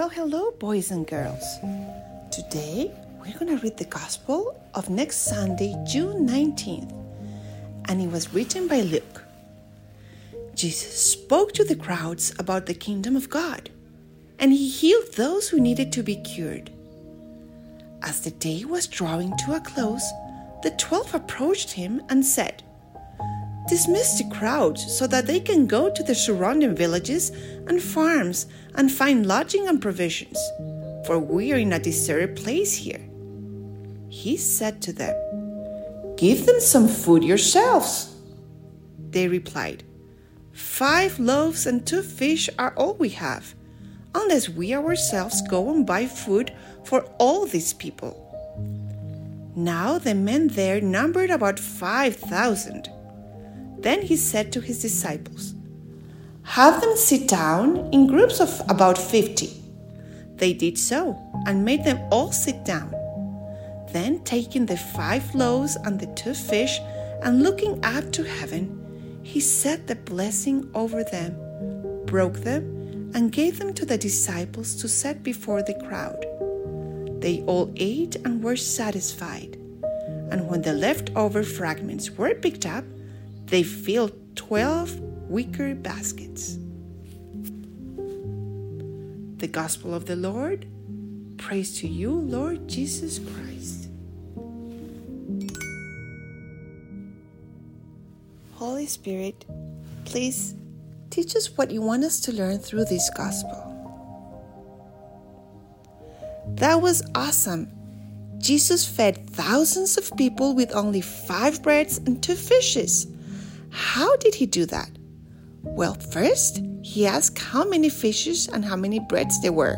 Well, hello, boys and girls. Today we're going to read the Gospel of next Sunday, June 19th, and it was written by Luke. Jesus spoke to the crowds about the kingdom of God, and he healed those who needed to be cured. As the day was drawing to a close, the twelve approached him and said, Dismiss the crowds so that they can go to the surrounding villages and farms and find lodging and provisions, for we are in a deserted place here. He said to them, Give them some food yourselves. They replied, Five loaves and two fish are all we have, unless we ourselves go and buy food for all these people. Now the men there numbered about five thousand. Then he said to his disciples, Have them sit down in groups of about fifty. They did so and made them all sit down. Then, taking the five loaves and the two fish and looking up to heaven, he said the blessing over them, broke them, and gave them to the disciples to set before the crowd. They all ate and were satisfied. And when the leftover fragments were picked up, they filled 12 wicker baskets. The Gospel of the Lord. Praise to you, Lord Jesus Christ. Holy Spirit, please teach us what you want us to learn through this Gospel. That was awesome. Jesus fed thousands of people with only five breads and two fishes. How did he do that? Well, first, he asked how many fishes and how many breads there were.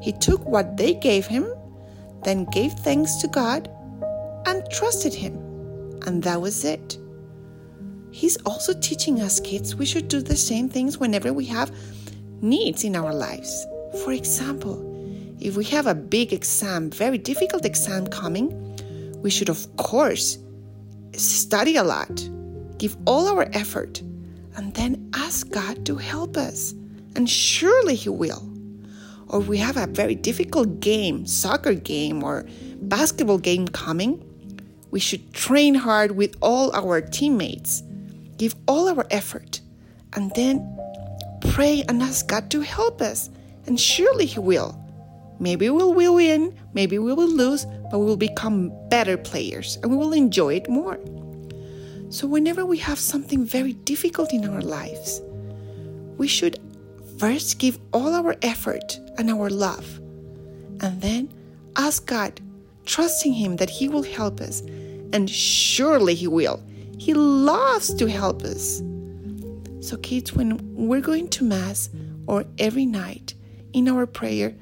He took what they gave him, then gave thanks to God, and trusted him. And that was it. He's also teaching us kids we should do the same things whenever we have needs in our lives. For example, if we have a big exam, very difficult exam coming, we should, of course, study a lot give all our effort, and then ask God to help us. And surely He will. Or we have a very difficult game, soccer game or basketball game coming, we should train hard with all our teammates, give all our effort, and then pray and ask God to help us. And surely He will. Maybe we will win, maybe we will lose, but we will become better players and we will enjoy it more. So, whenever we have something very difficult in our lives, we should first give all our effort and our love, and then ask God, trusting Him that He will help us. And surely He will. He loves to help us. So, kids, when we're going to Mass or every night in our prayer,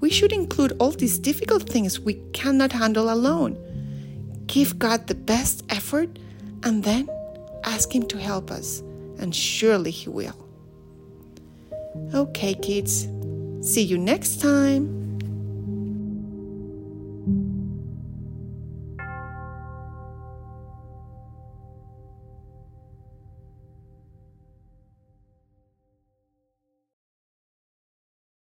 we should include all these difficult things we cannot handle alone. Give God the best effort and then ask Him to help us, and surely He will. Okay, kids, see you next time.